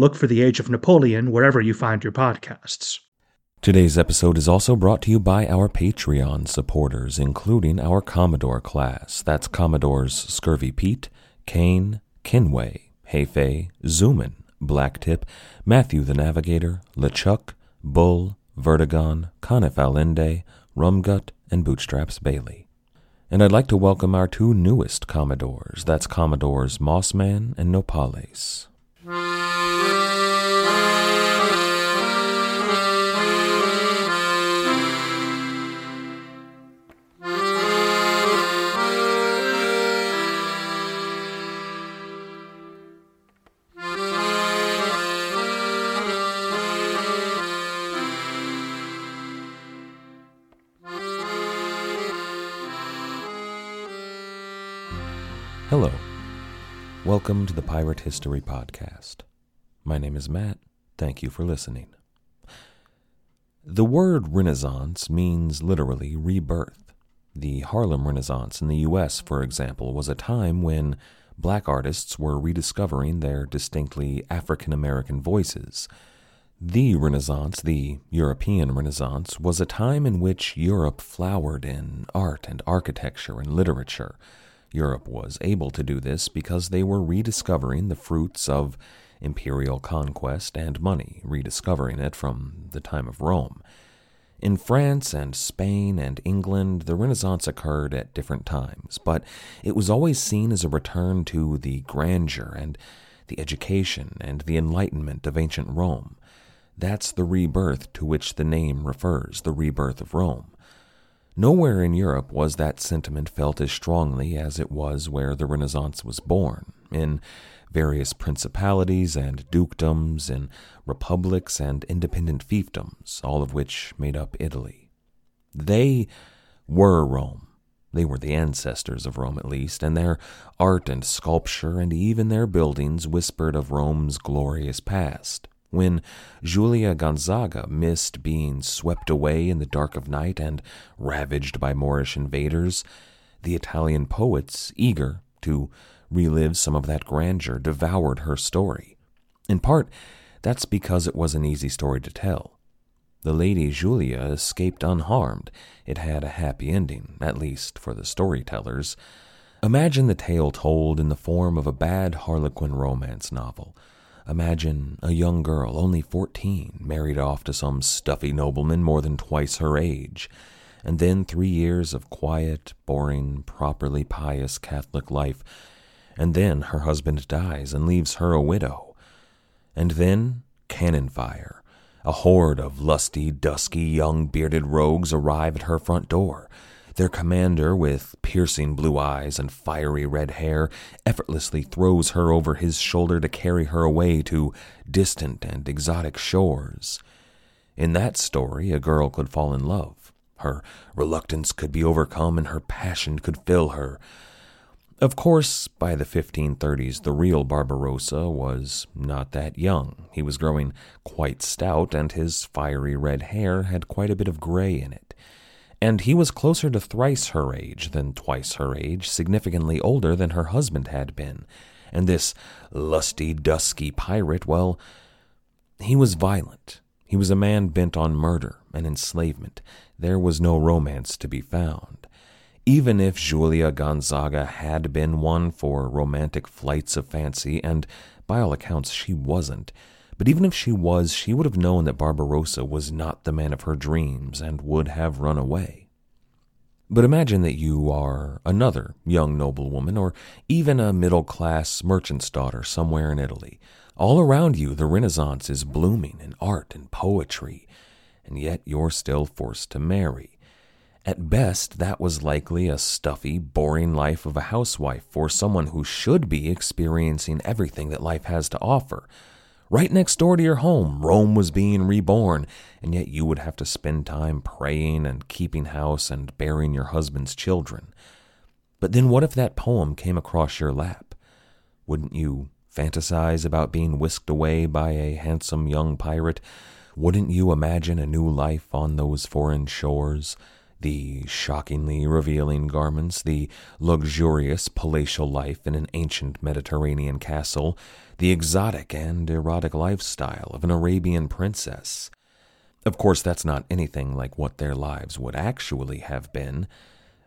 Look for the Age of Napoleon wherever you find your podcasts. Today's episode is also brought to you by our Patreon supporters, including our Commodore class. That's Commodores Scurvy Pete, Kane, Kinway, Heifei, Zuman, Blacktip, Matthew the Navigator, LeChuck, Bull, Vertigon, Conif Rumgut, and Bootstraps Bailey. And I'd like to welcome our two newest Commodores. That's Commodores Mossman and Nopales. Hello. Welcome to the Pirate History Podcast. My name is Matt. Thank you for listening. The word Renaissance means literally rebirth. The Harlem Renaissance in the U.S., for example, was a time when black artists were rediscovering their distinctly African American voices. The Renaissance, the European Renaissance, was a time in which Europe flowered in art and architecture and literature. Europe was able to do this because they were rediscovering the fruits of imperial conquest and money, rediscovering it from the time of Rome. In France and Spain and England, the Renaissance occurred at different times, but it was always seen as a return to the grandeur and the education and the enlightenment of ancient Rome. That's the rebirth to which the name refers, the rebirth of Rome. Nowhere in Europe was that sentiment felt as strongly as it was where the Renaissance was born, in various principalities and dukedoms, in republics and independent fiefdoms, all of which made up Italy. They were Rome. They were the ancestors of Rome, at least, and their art and sculpture and even their buildings whispered of Rome's glorious past. When Julia Gonzaga missed being swept away in the dark of night and ravaged by Moorish invaders, the Italian poets, eager to relive some of that grandeur, devoured her story. In part, that's because it was an easy story to tell. The Lady Julia escaped unharmed. It had a happy ending, at least for the storytellers. Imagine the tale told in the form of a bad Harlequin romance novel Imagine a young girl, only fourteen, married off to some stuffy nobleman more than twice her age, and then three years of quiet, boring, properly pious Catholic life, and then her husband dies and leaves her a widow, and then cannon fire. A horde of lusty, dusky, young bearded rogues arrive at her front door their commander, with piercing blue eyes and fiery red hair, effortlessly throws her over his shoulder to carry her away to distant and exotic shores. In that story, a girl could fall in love. Her reluctance could be overcome and her passion could fill her. Of course, by the 1530s, the real Barbarossa was not that young. He was growing quite stout, and his fiery red hair had quite a bit of gray in it and he was closer to thrice her age than twice her age, significantly older than her husband had been. And this lusty, dusky pirate, well, he was violent. He was a man bent on murder and enslavement. There was no romance to be found. Even if Julia Gonzaga had been one for romantic flights of fancy, and by all accounts she wasn't, but even if she was, she would have known that Barbarossa was not the man of her dreams and would have run away. But imagine that you are another young noblewoman, or even a middle class merchant's daughter somewhere in Italy. All around you, the Renaissance is blooming in art and poetry, and yet you're still forced to marry. At best, that was likely a stuffy, boring life of a housewife for someone who should be experiencing everything that life has to offer Right next door to your home, Rome was being reborn, and yet you would have to spend time praying and keeping house and bearing your husband's children. But then what if that poem came across your lap? Wouldn't you fantasize about being whisked away by a handsome young pirate? Wouldn't you imagine a new life on those foreign shores? The shockingly revealing garments, the luxurious palatial life in an ancient Mediterranean castle, the exotic and erotic lifestyle of an Arabian princess. Of course, that's not anything like what their lives would actually have been.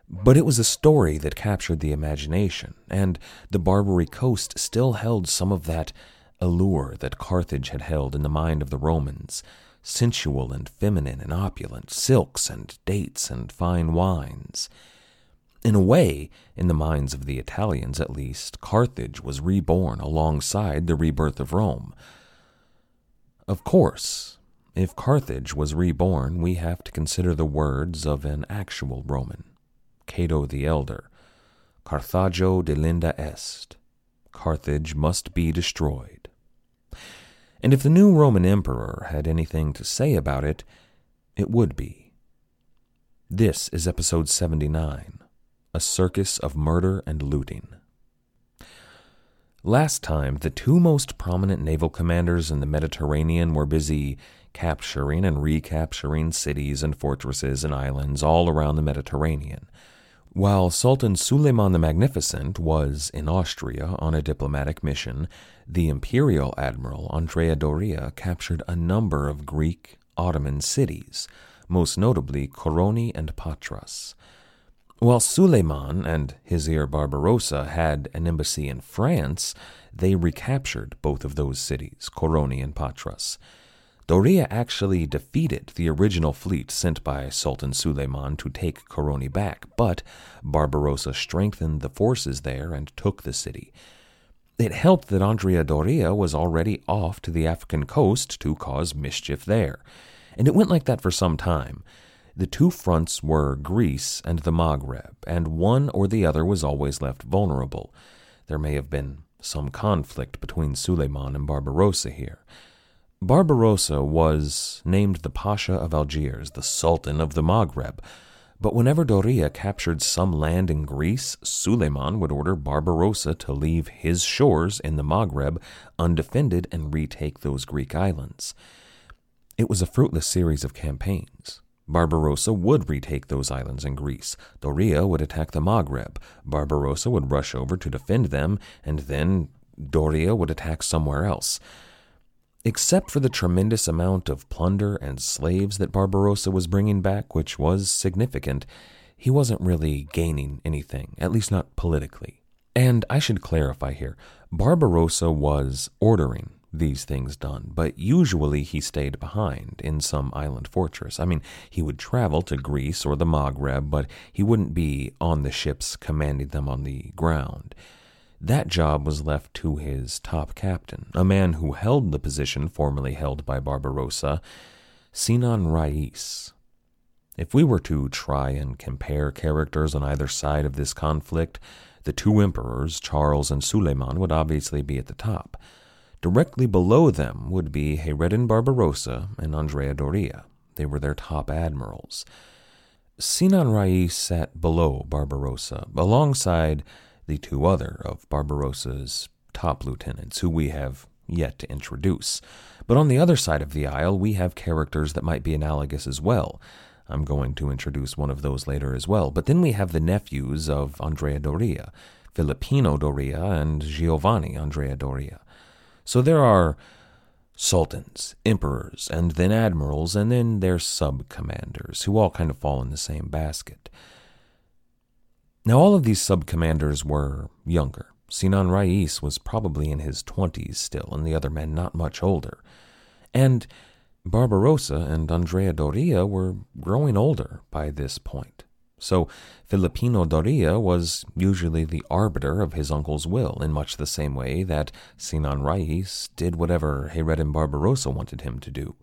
But it was a story that captured the imagination, and the Barbary coast still held some of that allure that Carthage had held in the mind of the Romans sensual and feminine and opulent, silks and dates and fine wines. In a way, in the minds of the Italians at least, Carthage was reborn alongside the rebirth of Rome. Of course, if Carthage was reborn, we have to consider the words of an actual Roman. Cato the Elder, Carthago delenda est. Carthage must be destroyed. And if the new Roman emperor had anything to say about it, it would be. This is episode 79 A Circus of Murder and Looting. Last time, the two most prominent naval commanders in the Mediterranean were busy capturing and recapturing cities and fortresses and islands all around the Mediterranean. While Sultan Suleiman the Magnificent was in Austria on a diplomatic mission, the imperial admiral Andrea Doria captured a number of Greek Ottoman cities, most notably Koroni and Patras. While Suleiman and his heir Barbarossa had an embassy in France, they recaptured both of those cities, Koroni and Patras. Doria actually defeated the original fleet sent by Sultan Suleiman to take Koroni back, but Barbarossa strengthened the forces there and took the city. It helped that Andrea Doria was already off to the African coast to cause mischief there. And it went like that for some time. The two fronts were Greece and the Maghreb, and one or the other was always left vulnerable. There may have been some conflict between Suleiman and Barbarossa here. Barbarossa was named the Pasha of Algiers, the Sultan of the Maghreb. But whenever Doria captured some land in Greece, Suleiman would order Barbarossa to leave his shores in the Maghreb undefended and retake those Greek islands. It was a fruitless series of campaigns. Barbarossa would retake those islands in Greece. Doria would attack the Maghreb. Barbarossa would rush over to defend them, and then Doria would attack somewhere else. Except for the tremendous amount of plunder and slaves that Barbarossa was bringing back, which was significant, he wasn't really gaining anything, at least not politically. And I should clarify here Barbarossa was ordering these things done, but usually he stayed behind in some island fortress. I mean, he would travel to Greece or the Maghreb, but he wouldn't be on the ships commanding them on the ground. That job was left to his top captain, a man who held the position formerly held by Barbarossa, Sinan Rais. If we were to try and compare characters on either side of this conflict, the two emperors, Charles and Suleiman, would obviously be at the top. Directly below them would be Hayreddin Barbarossa and Andrea Doria. They were their top admirals. Sinan Rais sat below Barbarossa, alongside the two other of Barbarossa's top lieutenants, who we have yet to introduce. But on the other side of the aisle, we have characters that might be analogous as well. I'm going to introduce one of those later as well. But then we have the nephews of Andrea Doria, Filippino Doria and Giovanni Andrea Doria. So there are sultans, emperors, and then admirals, and then their sub commanders, who all kind of fall in the same basket. Now, all of these sub commanders were younger. Sinan Rais was probably in his twenties still, and the other men not much older. And Barbarossa and Andrea Doria were growing older by this point. So Filippino Doria was usually the arbiter of his uncle's will, in much the same way that Sinan Rais did whatever Hayreddin Barbarossa wanted him to do.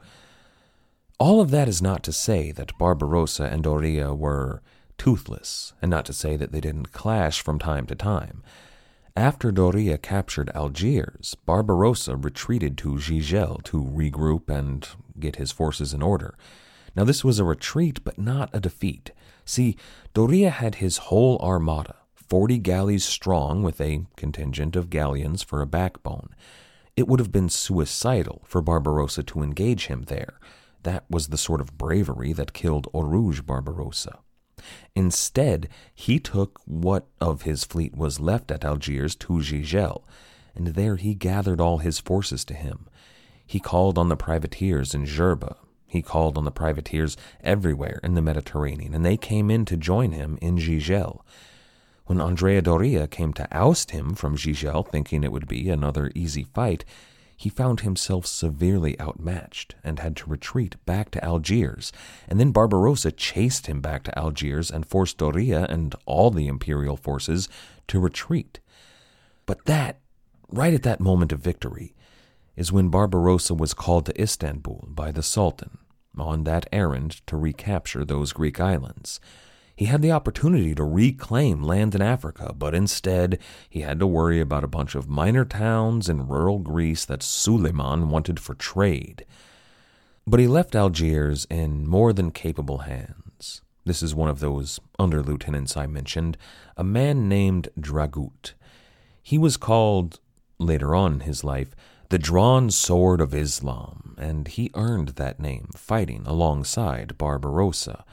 All of that is not to say that Barbarossa and Doria were toothless, and not to say that they didn't clash from time to time. After Doria captured Algiers, Barbarossa retreated to Gigel to regroup and get his forces in order. Now, this was a retreat, but not a defeat. See, Doria had his whole armada, 40 galleys strong, with a contingent of galleons for a backbone. It would have been suicidal for Barbarossa to engage him there. That was the sort of bravery that killed Oruge Barbarossa. Instead, he took what of his fleet was left at Algiers to Gigel, and there he gathered all his forces to him. He called on the privateers in Jerba. He called on the privateers everywhere in the Mediterranean, and they came in to join him in Gigel. When Andrea Doria came to oust him from Gigel, thinking it would be another easy fight, he found himself severely outmatched and had to retreat back to Algiers. And then Barbarossa chased him back to Algiers and forced Doria and all the imperial forces to retreat. But that, right at that moment of victory, is when Barbarossa was called to Istanbul by the Sultan on that errand to recapture those Greek islands. He had the opportunity to reclaim land in Africa, but instead he had to worry about a bunch of minor towns in rural Greece that Suleiman wanted for trade. But he left Algiers in more than capable hands. This is one of those under lieutenants I mentioned, a man named Dragut. He was called, later on in his life, the Drawn Sword of Islam, and he earned that name fighting alongside Barbarossa.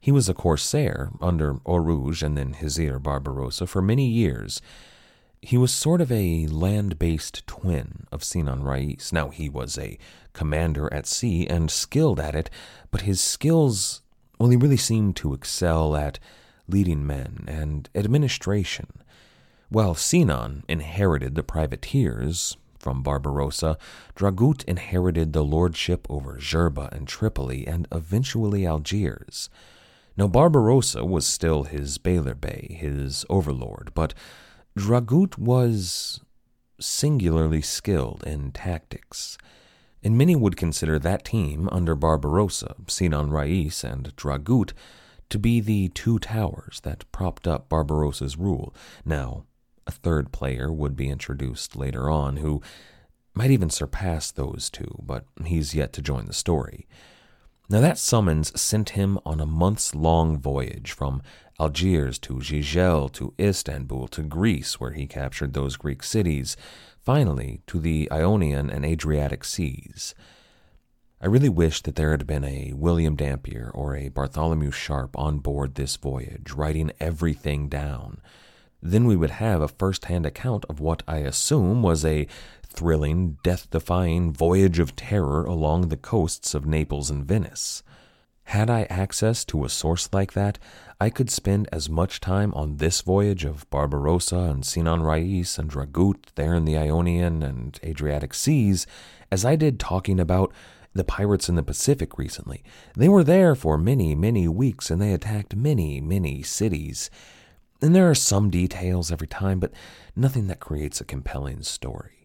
He was a corsair under Oruge and then Hizir Barbarossa for many years. He was sort of a land based twin of Sinan Rais. Now, he was a commander at sea and skilled at it, but his skills, well, he really seemed to excel at leading men and administration. While Sinan inherited the privateers from Barbarossa, Dragut inherited the lordship over Jerba and Tripoli and eventually Algiers. Now, Barbarossa was still his Bey, his overlord, but Dragut was singularly skilled in tactics, and many would consider that team under Barbarossa, Sinan Rais, and Dragut to be the two towers that propped up Barbarossa's rule. Now, a third player would be introduced later on who might even surpass those two, but he's yet to join the story. Now, that summons sent him on a months long voyage from Algiers to Gigel to Istanbul to Greece, where he captured those Greek cities, finally to the Ionian and Adriatic seas. I really wish that there had been a William Dampier or a Bartholomew Sharp on board this voyage, writing everything down. Then we would have a first hand account of what I assume was a thrilling, death defying voyage of terror along the coasts of Naples and Venice. Had I access to a source like that, I could spend as much time on this voyage of Barbarossa and Sinan Rais and Dragut there in the Ionian and Adriatic seas as I did talking about the pirates in the Pacific recently. They were there for many, many weeks and they attacked many, many cities. And there are some details every time, but nothing that creates a compelling story.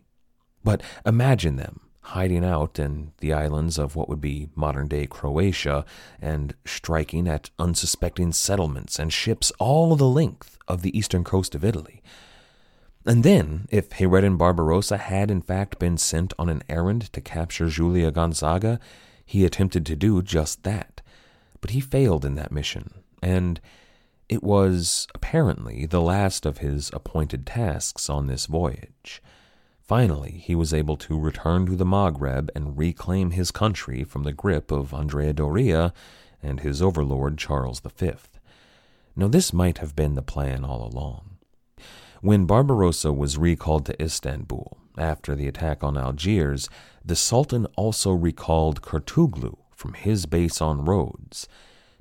But imagine them hiding out in the islands of what would be modern day Croatia and striking at unsuspecting settlements and ships all the length of the eastern coast of Italy. And then, if Hayreddin Barbarossa had in fact been sent on an errand to capture Julia Gonzaga, he attempted to do just that. But he failed in that mission, and it was apparently the last of his appointed tasks on this voyage. Finally, he was able to return to the Maghreb and reclaim his country from the grip of Andrea Doria and his overlord Charles V. Now, this might have been the plan all along. When Barbarossa was recalled to Istanbul after the attack on Algiers, the Sultan also recalled Kurtoglu from his base on Rhodes.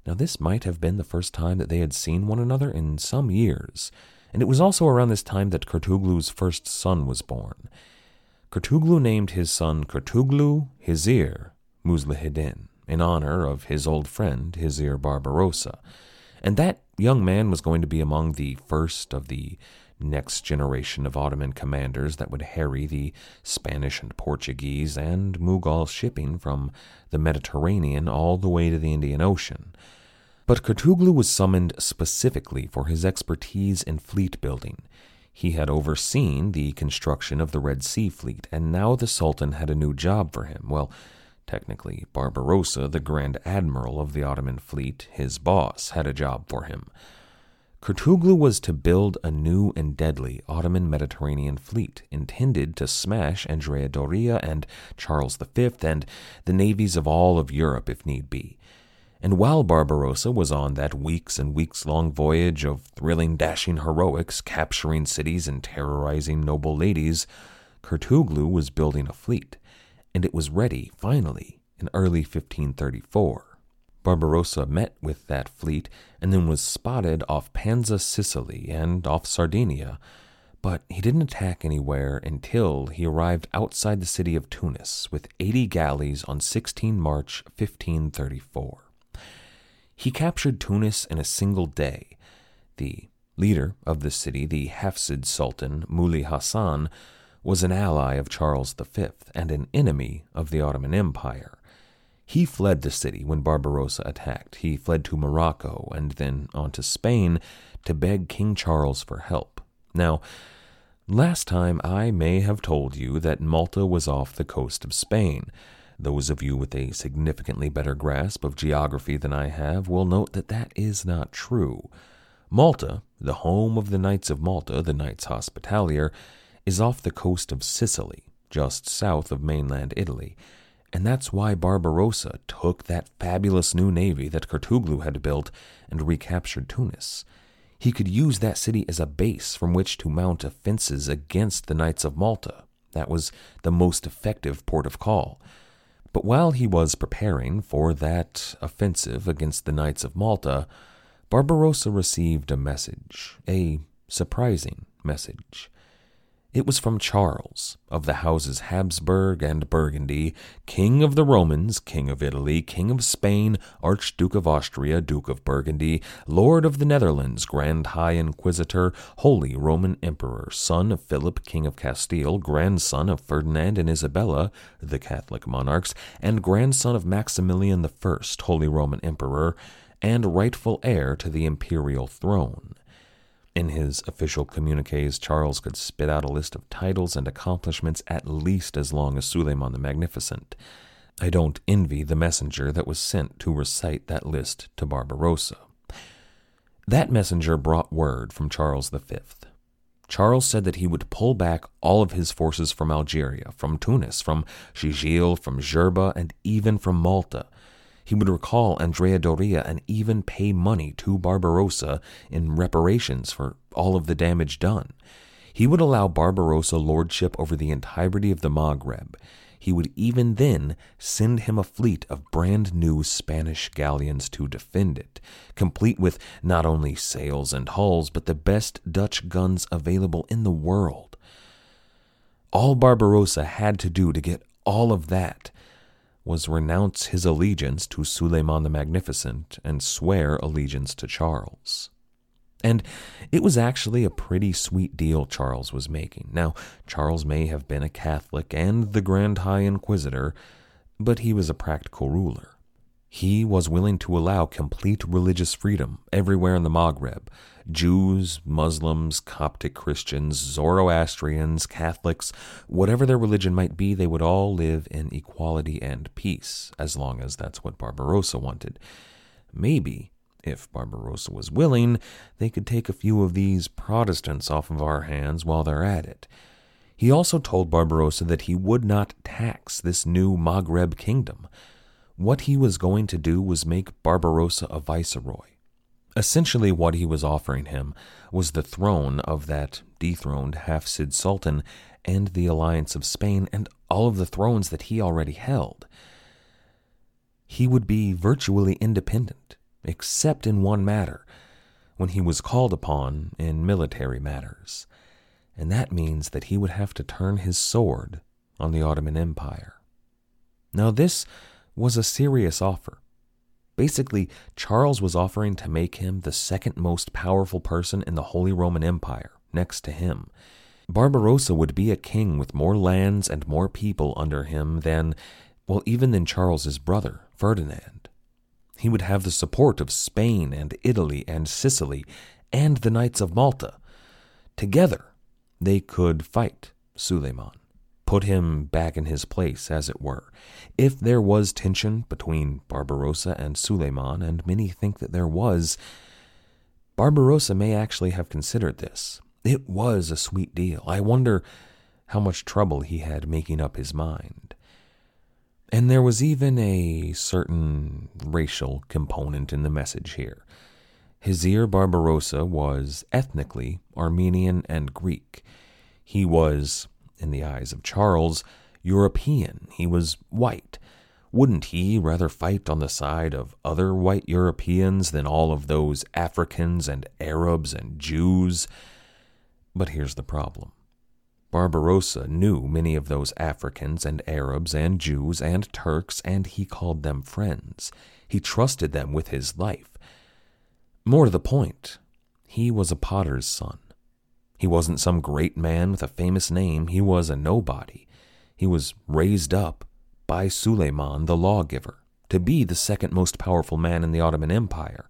Now, this might have been the first time that they had seen one another in some years and it was also around this time that Kurtoglu's first son was born. Kurtoglu named his son Kurtoglu Hizir Muzlahidin in honor of his old friend Hizir Barbarossa, and that young man was going to be among the first of the next generation of Ottoman commanders that would harry the Spanish and Portuguese and Mughal shipping from the Mediterranean all the way to the Indian Ocean. But Kurtoglu was summoned specifically for his expertise in fleet building. He had overseen the construction of the Red Sea Fleet, and now the Sultan had a new job for him. Well, technically, Barbarossa, the Grand Admiral of the Ottoman fleet, his boss, had a job for him. Kurtoglu was to build a new and deadly Ottoman Mediterranean fleet intended to smash Andrea Doria and Charles V and the navies of all of Europe if need be. And while Barbarossa was on that weeks and weeks long voyage of thrilling, dashing heroics, capturing cities and terrorizing noble ladies, Kurtoglu was building a fleet, and it was ready, finally, in early 1534. Barbarossa met with that fleet and then was spotted off Panza, Sicily, and off Sardinia, but he didn't attack anywhere until he arrived outside the city of Tunis with 80 galleys on 16 March 1534. He captured Tunis in a single day. The leader of the city, the Hafsid Sultan, Muli Hassan, was an ally of Charles V and an enemy of the Ottoman Empire. He fled the city when Barbarossa attacked. He fled to Morocco and then on to Spain to beg King Charles for help. Now, last time I may have told you that Malta was off the coast of Spain. Those of you with a significantly better grasp of geography than I have will note that that is not true. Malta, the home of the Knights of Malta, the Knights Hospitalier, is off the coast of Sicily, just south of mainland Italy and that's why Barbarossa took that fabulous new navy that Kurtoglu had built and recaptured Tunis. He could use that city as a base from which to mount offenses against the Knights of Malta. That was the most effective port of call. But while he was preparing for that offensive against the Knights of Malta, Barbarossa received a message, a surprising message. It was from Charles, of the houses Habsburg and Burgundy, King of the Romans, King of Italy, King of Spain, Archduke of Austria, Duke of Burgundy, Lord of the Netherlands, Grand High Inquisitor, Holy Roman Emperor, son of Philip, King of Castile, grandson of Ferdinand and Isabella, the Catholic monarchs, and grandson of Maximilian I, Holy Roman Emperor, and rightful heir to the imperial throne. In his official communiques, Charles could spit out a list of titles and accomplishments at least as long as Suleiman the Magnificent. I don't envy the messenger that was sent to recite that list to Barbarossa. That messenger brought word from Charles V. Charles said that he would pull back all of his forces from Algeria, from Tunis, from Gigel, from Jerba, and even from Malta. He would recall Andrea Doria and even pay money to Barbarossa in reparations for all of the damage done. He would allow Barbarossa lordship over the entirety of the Maghreb. He would even then send him a fleet of brand new Spanish galleons to defend it, complete with not only sails and hulls, but the best Dutch guns available in the world. All Barbarossa had to do to get all of that was renounce his allegiance to Suleiman the Magnificent and swear allegiance to Charles. And it was actually a pretty sweet deal Charles was making. Now, Charles may have been a Catholic and the Grand High Inquisitor, but he was a practical ruler. He was willing to allow complete religious freedom everywhere in the Maghreb, Jews, Muslims, Coptic Christians, Zoroastrians, Catholics, whatever their religion might be, they would all live in equality and peace, as long as that's what Barbarossa wanted. Maybe, if Barbarossa was willing, they could take a few of these Protestants off of our hands while they're at it. He also told Barbarossa that he would not tax this new Maghreb kingdom. What he was going to do was make Barbarossa a viceroy Essentially, what he was offering him was the throne of that dethroned Hafsid Sultan and the alliance of Spain and all of the thrones that he already held. He would be virtually independent, except in one matter, when he was called upon in military matters, and that means that he would have to turn his sword on the Ottoman Empire. Now, this was a serious offer. Basically, Charles was offering to make him the second most powerful person in the Holy Roman Empire, next to him. Barbarossa would be a king with more lands and more people under him than, well, even than Charles's brother, Ferdinand. He would have the support of Spain and Italy and Sicily and the Knights of Malta. Together, they could fight Suleiman, put him back in his place, as it were. If there was tension between Barbarossa and Suleiman, and many think that there was, Barbarossa may actually have considered this. It was a sweet deal. I wonder how much trouble he had making up his mind. And there was even a certain racial component in the message here. Hizir Barbarossa was ethnically Armenian and Greek. He was, in the eyes of Charles, European. He was white. Wouldn't he rather fight on the side of other white Europeans than all of those Africans and Arabs and Jews? But here's the problem. Barbarossa knew many of those Africans and Arabs and Jews and Turks, and he called them friends. He trusted them with his life. More to the point, he was a potter's son. He wasn't some great man with a famous name, he was a nobody. He was raised up by Suleiman the lawgiver to be the second most powerful man in the Ottoman Empire.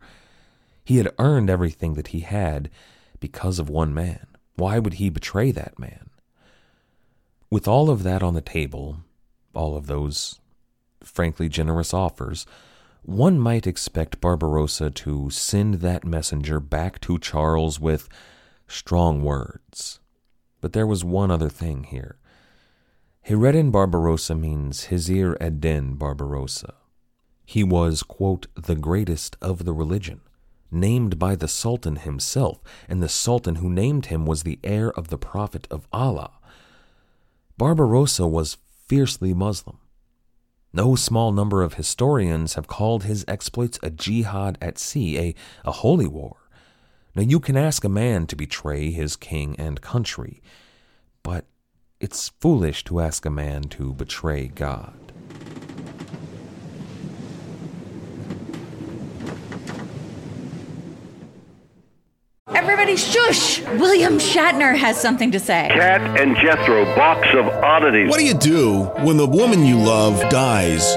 He had earned everything that he had because of one man. Why would he betray that man? With all of that on the table, all of those frankly generous offers, one might expect Barbarossa to send that messenger back to Charles with strong words. But there was one other thing here. Hayreddin Barbarossa means Hizir Eddin Barbarossa. He was, quote, the greatest of the religion, named by the Sultan himself, and the Sultan who named him was the heir of the Prophet of Allah. Barbarossa was fiercely Muslim. No small number of historians have called his exploits a jihad at sea, a, a holy war. Now, you can ask a man to betray his king and country, but it's foolish to ask a man to betray God. Everybody shush! William Shatner has something to say. Kat and Jethro, box of oddities. What do you do when the woman you love dies?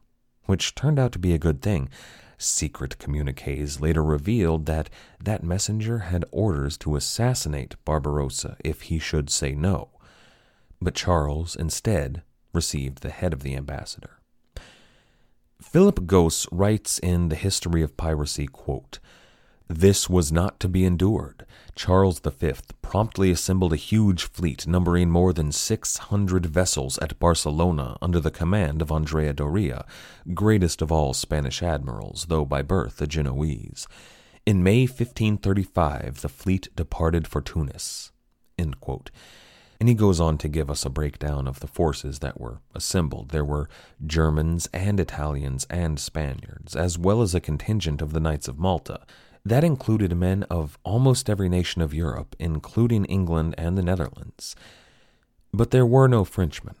which turned out to be a good thing. Secret communiques later revealed that that messenger had orders to assassinate Barbarossa if he should say no. But Charles instead received the head of the ambassador. Philip Gosse writes in The History of Piracy, quote, This was not to be endured. Charles V promptly assembled a huge fleet numbering more than 600 vessels at Barcelona under the command of Andrea Doria, greatest of all Spanish admirals, though by birth a Genoese. In May 1535, the fleet departed for Tunis. And he goes on to give us a breakdown of the forces that were assembled. There were Germans and Italians and Spaniards, as well as a contingent of the Knights of Malta. That included men of almost every nation of Europe, including England and the Netherlands. But there were no Frenchmen.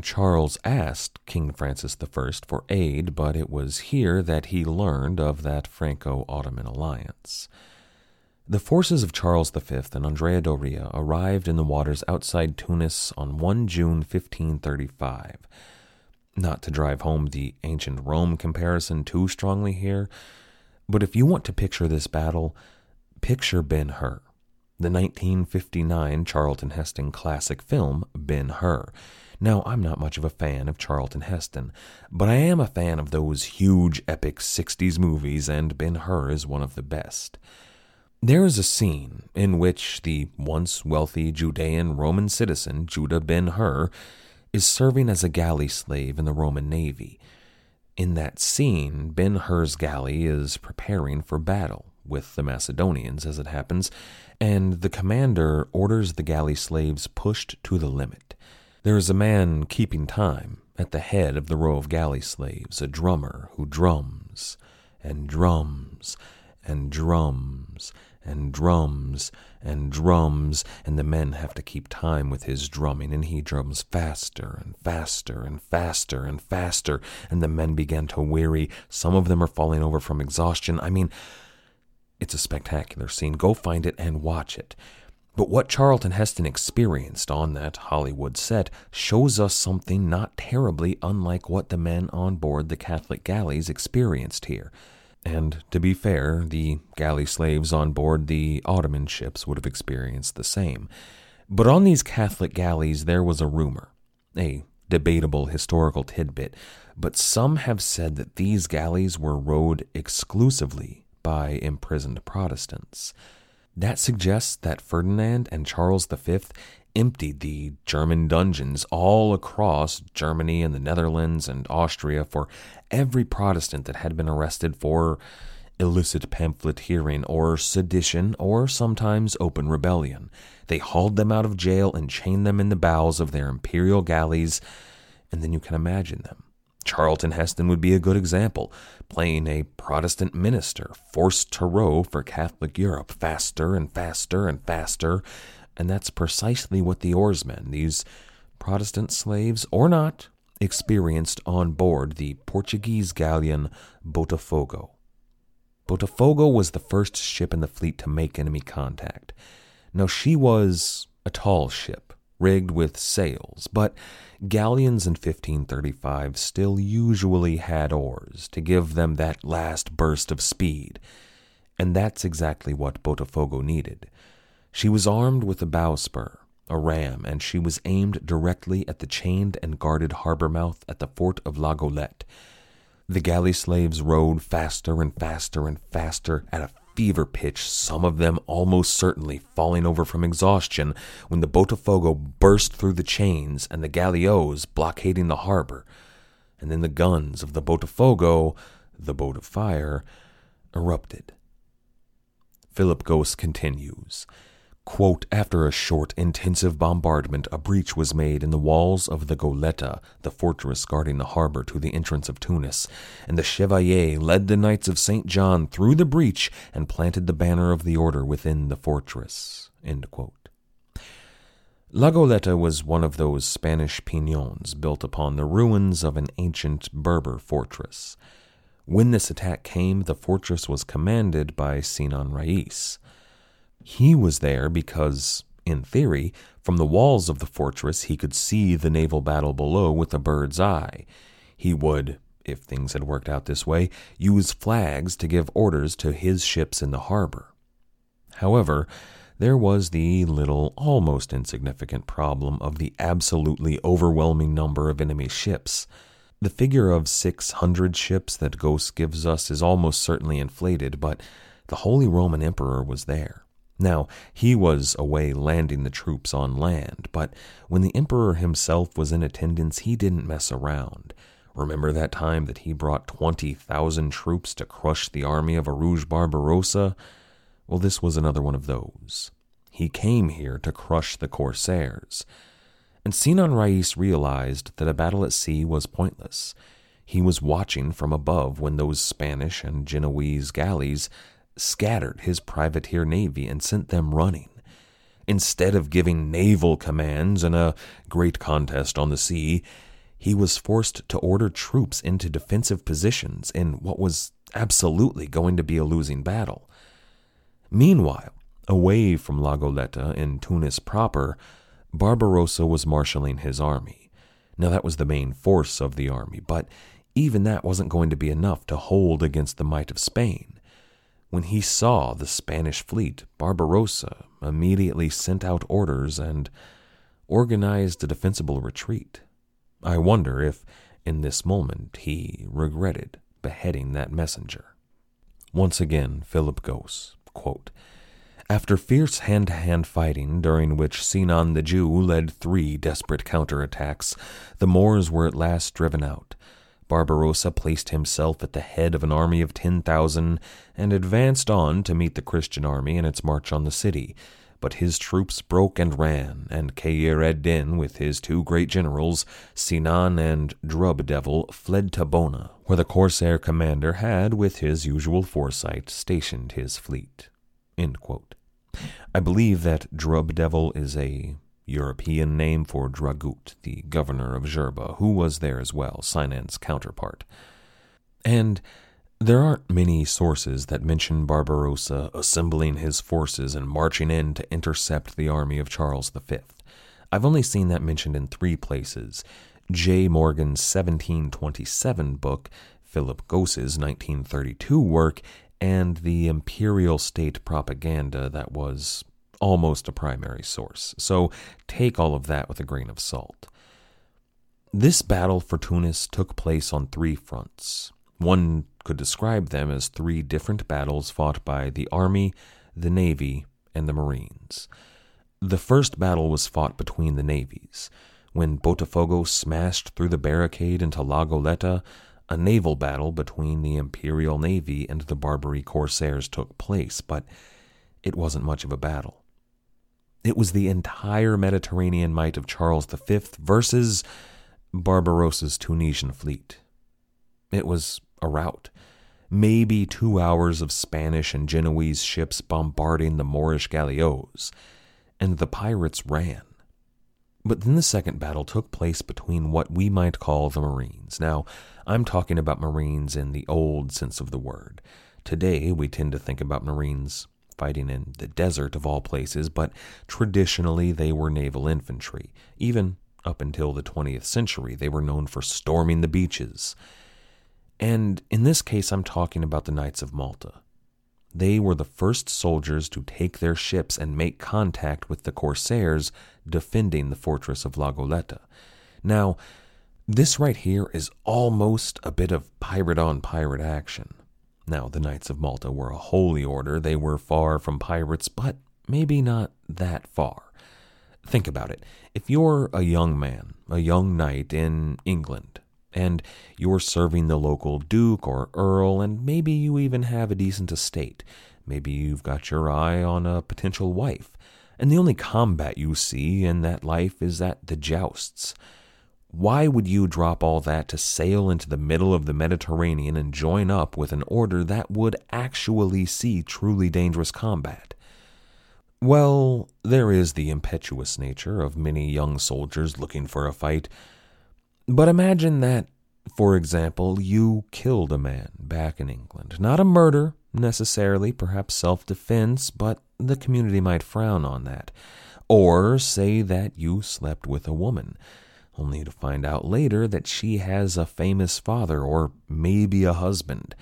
Charles asked King Francis I for aid, but it was here that he learned of that Franco Ottoman alliance. The forces of Charles V and Andrea Doria arrived in the waters outside Tunis on 1 June 1535. Not to drive home the ancient Rome comparison too strongly here, but if you want to picture this battle, picture Ben Hur, the 1959 Charlton Heston classic film Ben Hur. Now, I'm not much of a fan of Charlton Heston, but I am a fan of those huge epic 60s movies, and Ben Hur is one of the best. There is a scene in which the once wealthy Judean Roman citizen Judah ben Hur is serving as a galley slave in the Roman navy. In that scene, Ben Hur's galley is preparing for battle with the Macedonians, as it happens, and the commander orders the galley slaves pushed to the limit. There is a man keeping time at the head of the row of galley slaves, a drummer who drums and drums and drums and drums and drums, and the men have to keep time with his drumming, and he drums faster and faster and faster and faster, and the men begin to weary. Some of them are falling over from exhaustion. I mean, it's a spectacular scene. Go find it and watch it. But what Charlton Heston experienced on that Hollywood set shows us something not terribly unlike what the men on board the Catholic galleys experienced here. And to be fair, the galley slaves on board the Ottoman ships would have experienced the same. But on these Catholic galleys, there was a rumor, a debatable historical tidbit, but some have said that these galleys were rowed exclusively by imprisoned Protestants. That suggests that Ferdinand and Charles V emptied the German dungeons all across Germany and the Netherlands and Austria for every Protestant that had been arrested for illicit pamphleteering or sedition or sometimes open rebellion. They hauled them out of jail and chained them in the bows of their imperial galleys, and then you can imagine them. Charlton Heston would be a good example, playing a Protestant minister forced to row for Catholic Europe faster and faster and faster and that's precisely what the oarsmen, these Protestant slaves or not, experienced on board the Portuguese galleon Botafogo. Botafogo was the first ship in the fleet to make enemy contact. Now, she was a tall ship, rigged with sails, but galleons in 1535 still usually had oars to give them that last burst of speed. And that's exactly what Botafogo needed. She was armed with a bowsprit, a ram, and she was aimed directly at the chained and guarded harbor mouth at the fort of La Golette. The galley slaves rowed faster and faster and faster at a fever pitch, some of them almost certainly falling over from exhaustion, when the Botafogo burst through the chains and the galleots blockading the harbor. And then the guns of the Botafogo, the boat of fire, erupted. Philip Gosse continues. Quote, After a short, intensive bombardment, a breach was made in the walls of the Goletta, the fortress guarding the harbor to the entrance of Tunis, and the Chevalier led the Knights of St. John through the breach and planted the banner of the order within the fortress. La Goletta was one of those Spanish peñons built upon the ruins of an ancient Berber fortress. When this attack came, the fortress was commanded by Sinan Rais. He was there because, in theory, from the walls of the fortress he could see the naval battle below with a bird's eye. He would, if things had worked out this way, use flags to give orders to his ships in the harbor. However, there was the little, almost insignificant problem of the absolutely overwhelming number of enemy ships. The figure of 600 ships that Gosse gives us is almost certainly inflated, but the Holy Roman Emperor was there. Now, he was away landing the troops on land, but when the emperor himself was in attendance, he didn't mess around. Remember that time that he brought 20,000 troops to crush the army of Arouge Barbarossa? Well, this was another one of those. He came here to crush the corsairs. And Sinan Rais realized that a battle at sea was pointless. He was watching from above when those Spanish and Genoese galleys scattered his privateer navy and sent them running. Instead of giving naval commands in a great contest on the sea, he was forced to order troops into defensive positions in what was absolutely going to be a losing battle. Meanwhile, away from La Goletta in Tunis proper, Barbarossa was marshaling his army. Now, that was the main force of the army, but even that wasn't going to be enough to hold against the might of Spain. When he saw the Spanish fleet, Barbarossa immediately sent out orders and organized a defensible retreat. I wonder if, in this moment, he regretted beheading that messenger. Once again, Philip Gosse, quote, After fierce hand to hand fighting, during which Sinan the Jew led three desperate counterattacks, the Moors were at last driven out. Barbarossa placed himself at the head of an army of 10,000 and advanced on to meet the Christian army in its march on the city. But his troops broke and ran, and Kheyr ed Din, with his two great generals, Sinan and Drub Devil, fled to Bona, where the corsair commander had, with his usual foresight, stationed his fleet. I believe that Drub Devil is a European name for Dragut, the governor of Jerba, who was there as well, Sinan's counterpart. And there aren't many sources that mention Barbarossa assembling his forces and marching in to intercept the army of Charles V. I've only seen that mentioned in three places J. Morgan's 1727 book, Philip Gosse's 1932 work, and the imperial state propaganda that was almost a primary source. So take all of that with a grain of salt. This battle for Tunis took place on three fronts. One could describe them as three different battles fought by the army, the navy, and the marines. The first battle was fought between the navies. When Botafogo smashed through the barricade into La Goletta, a naval battle between the Imperial Navy and the Barbary corsairs took place, but it wasn't much of a battle. It was the entire Mediterranean might of Charles V versus Barbarossa's Tunisian fleet. It was a rout. Maybe two hours of Spanish and Genoese ships bombarding the Moorish galleots, and the pirates ran. But then the second battle took place between what we might call the Marines. Now, I'm talking about Marines in the old sense of the word. Today, we tend to think about Marines fighting in the desert of all places, but traditionally they were naval infantry. Even up until the 20th century, they were known for storming the beaches. And in this case, I'm talking about the Knights of Malta. They were the first soldiers to take their ships and make contact with the corsairs defending the fortress of La Goletta. Now, this right here is almost a bit of pirate on pirate action. Now, the Knights of Malta were a holy order. They were far from pirates, but maybe not that far. Think about it. If you're a young man, a young knight in England, and you're serving the local duke or earl, and maybe you even have a decent estate, maybe you've got your eye on a potential wife, and the only combat you see in that life is at the jousts. Why would you drop all that to sail into the middle of the Mediterranean and join up with an order that would actually see truly dangerous combat? Well, there is the impetuous nature of many young soldiers looking for a fight. But imagine that, for example, you killed a man back in England. Not a murder, necessarily, perhaps self defense, but the community might frown on that. Or say that you slept with a woman only to find out later that she has a famous father or maybe a husband.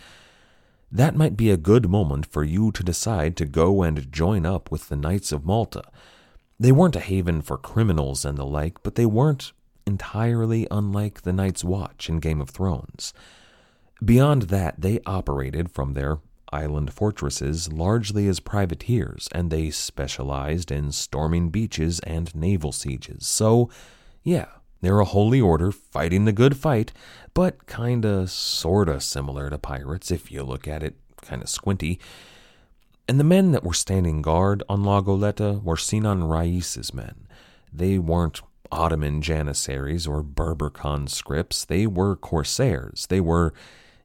That might be a good moment for you to decide to go and join up with the Knights of Malta. They weren't a haven for criminals and the like, but they weren't entirely unlike the Night's Watch in Game of Thrones. Beyond that, they operated from their island fortresses largely as privateers, and they specialized in storming beaches and naval sieges. So, yeah, they're a holy order fighting the good fight, but kinda sorta similar to pirates if you look at it kinda squinty. And the men that were standing guard on La Goletta were Sinan Rais's men. They weren't Ottoman janissaries or Berber conscripts, they were corsairs. They were,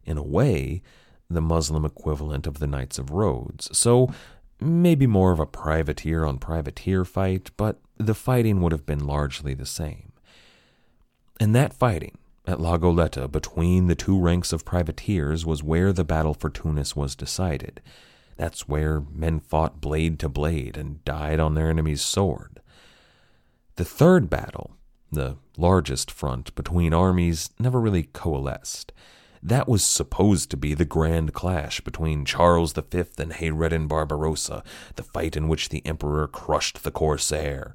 in a way, the Muslim equivalent of the Knights of Rhodes. So, maybe more of a privateer on privateer fight, but the fighting would have been largely the same. And that fighting at La Goletta between the two ranks of privateers was where the battle for Tunis was decided. That's where men fought blade to blade and died on their enemy's sword. The third battle, the largest front between armies, never really coalesced. That was supposed to be the grand clash between Charles V and Hayreddin Barbarossa, the fight in which the emperor crushed the corsair.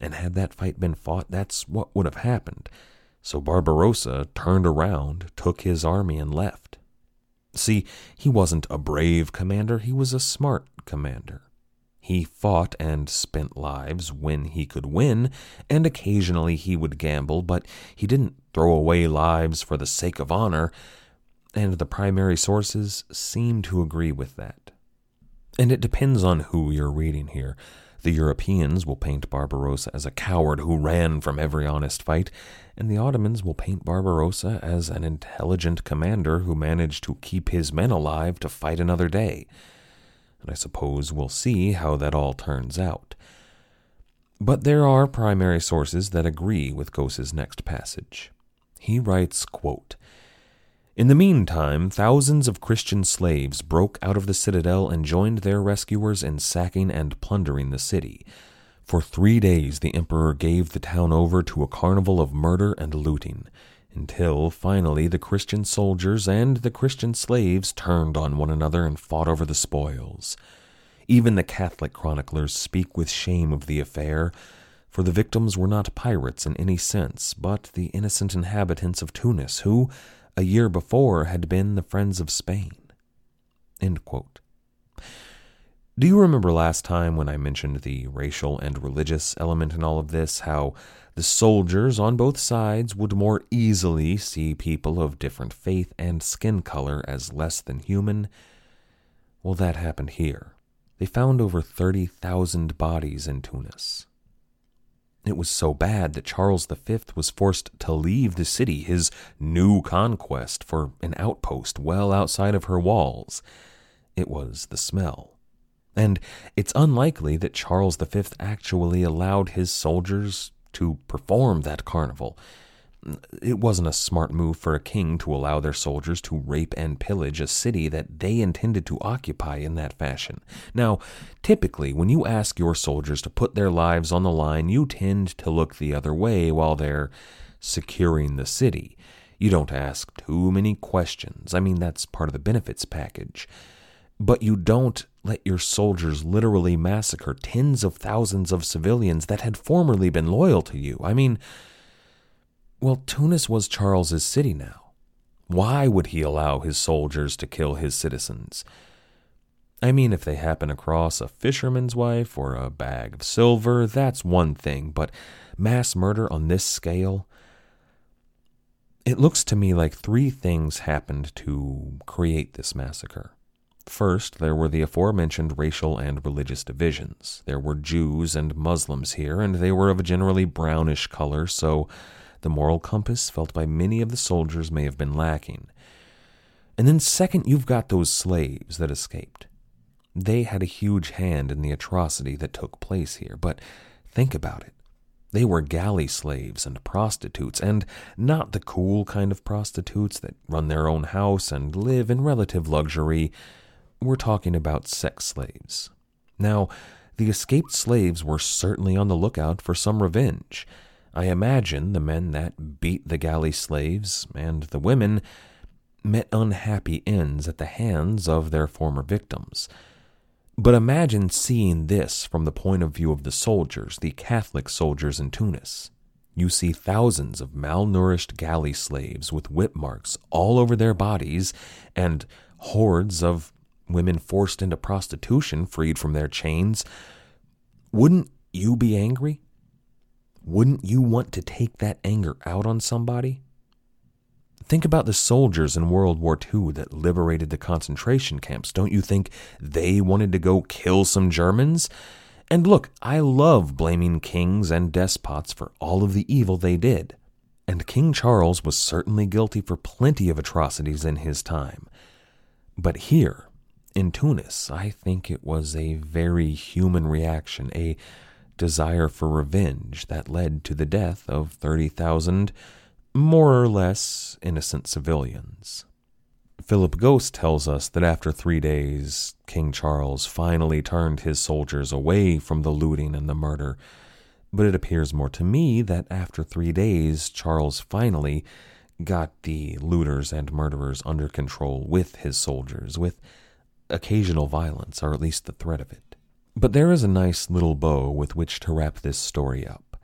And had that fight been fought, that's what would have happened. So Barbarossa turned around, took his army, and left. See, he wasn't a brave commander, he was a smart commander. He fought and spent lives when he could win, and occasionally he would gamble, but he didn't throw away lives for the sake of honor, and the primary sources seem to agree with that. And it depends on who you're reading here. The Europeans will paint Barbarossa as a coward who ran from every honest fight, and the Ottomans will paint Barbarossa as an intelligent commander who managed to keep his men alive to fight another day. And I suppose we'll see how that all turns out. But there are primary sources that agree with Gosse's next passage. He writes, quote, in the meantime, thousands of Christian slaves broke out of the citadel and joined their rescuers in sacking and plundering the city. For three days the emperor gave the town over to a carnival of murder and looting, until finally the Christian soldiers and the Christian slaves turned on one another and fought over the spoils. Even the Catholic chroniclers speak with shame of the affair, for the victims were not pirates in any sense, but the innocent inhabitants of Tunis, who, a year before had been the friends of Spain. Do you remember last time when I mentioned the racial and religious element in all of this, how the soldiers on both sides would more easily see people of different faith and skin color as less than human? Well, that happened here. They found over 30,000 bodies in Tunis. It was so bad that Charles V was forced to leave the city, his new conquest, for an outpost well outside of her walls. It was the smell. And it's unlikely that Charles V actually allowed his soldiers to perform that carnival. It wasn't a smart move for a king to allow their soldiers to rape and pillage a city that they intended to occupy in that fashion. Now, typically, when you ask your soldiers to put their lives on the line, you tend to look the other way while they're securing the city. You don't ask too many questions. I mean, that's part of the benefits package. But you don't let your soldiers literally massacre tens of thousands of civilians that had formerly been loyal to you. I mean, well, Tunis was Charles's city now. Why would he allow his soldiers to kill his citizens? I mean, if they happen across a fisherman's wife or a bag of silver, that's one thing, but mass murder on this scale? It looks to me like three things happened to create this massacre. First, there were the aforementioned racial and religious divisions. There were Jews and Muslims here, and they were of a generally brownish color, so the moral compass felt by many of the soldiers may have been lacking. And then, second, you've got those slaves that escaped. They had a huge hand in the atrocity that took place here, but think about it. They were galley slaves and prostitutes, and not the cool kind of prostitutes that run their own house and live in relative luxury. We're talking about sex slaves. Now, the escaped slaves were certainly on the lookout for some revenge. I imagine the men that beat the galley slaves and the women met unhappy ends at the hands of their former victims. But imagine seeing this from the point of view of the soldiers, the Catholic soldiers in Tunis. You see thousands of malnourished galley slaves with whip marks all over their bodies, and hordes of women forced into prostitution freed from their chains. Wouldn't you be angry? Wouldn't you want to take that anger out on somebody? Think about the soldiers in World War II that liberated the concentration camps. Don't you think they wanted to go kill some Germans? And look, I love blaming kings and despots for all of the evil they did. And King Charles was certainly guilty for plenty of atrocities in his time. But here, in Tunis, I think it was a very human reaction, a desire for revenge that led to the death of 30,000 more or less innocent civilians. Philip Gosse tells us that after three days, King Charles finally turned his soldiers away from the looting and the murder. But it appears more to me that after three days, Charles finally got the looters and murderers under control with his soldiers, with occasional violence, or at least the threat of it. But there is a nice little bow with which to wrap this story up.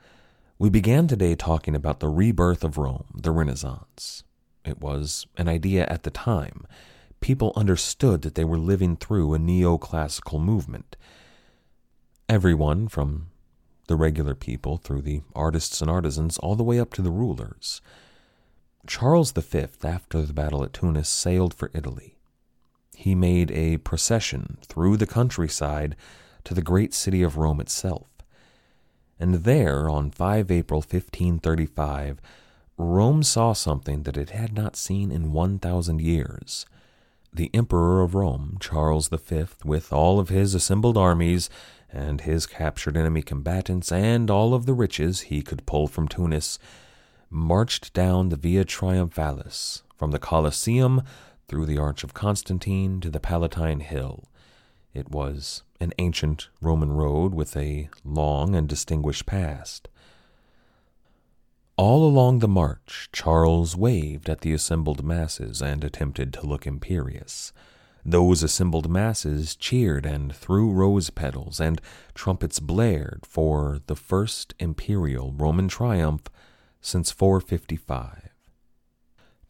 We began today talking about the rebirth of Rome, the Renaissance. It was an idea at the time. People understood that they were living through a neoclassical movement. Everyone from the regular people through the artists and artisans all the way up to the rulers. Charles V, after the battle at Tunis, sailed for Italy. He made a procession through the countryside to the great city of Rome itself. And there, on 5 April 1535, Rome saw something that it had not seen in 1,000 years. The Emperor of Rome, Charles V, with all of his assembled armies and his captured enemy combatants and all of the riches he could pull from Tunis, marched down the Via Triumphalis from the Colosseum through the Arch of Constantine to the Palatine Hill. It was an ancient Roman road with a long and distinguished past. All along the march, Charles waved at the assembled masses and attempted to look imperious. Those assembled masses cheered and threw rose petals, and trumpets blared for the first imperial Roman triumph since 455.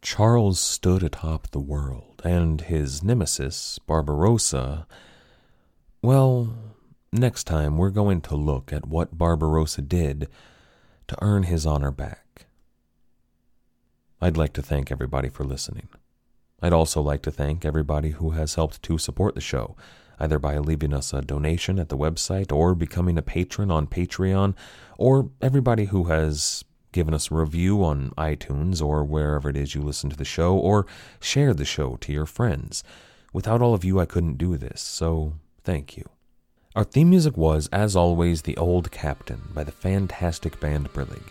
Charles stood atop the world, and his nemesis, Barbarossa, well, next time we're going to look at what Barbarossa did to earn his honor back. I'd like to thank everybody for listening. I'd also like to thank everybody who has helped to support the show, either by leaving us a donation at the website or becoming a patron on Patreon, or everybody who has given us a review on iTunes or wherever it is you listen to the show, or shared the show to your friends. Without all of you, I couldn't do this, so thank you. Our theme music was, as always, The Old Captain by the fantastic band Brillig.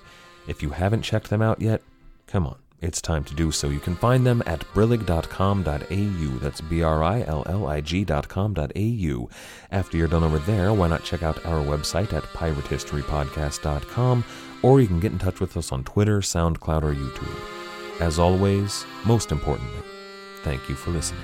If you haven't checked them out yet, come on, it's time to do so. You can find them at brillig.com.au. That's B R I L L I G.com.au. After you're done over there, why not check out our website at piratehistorypodcast.com, or you can get in touch with us on Twitter, SoundCloud, or YouTube. As always, most importantly, thank you for listening.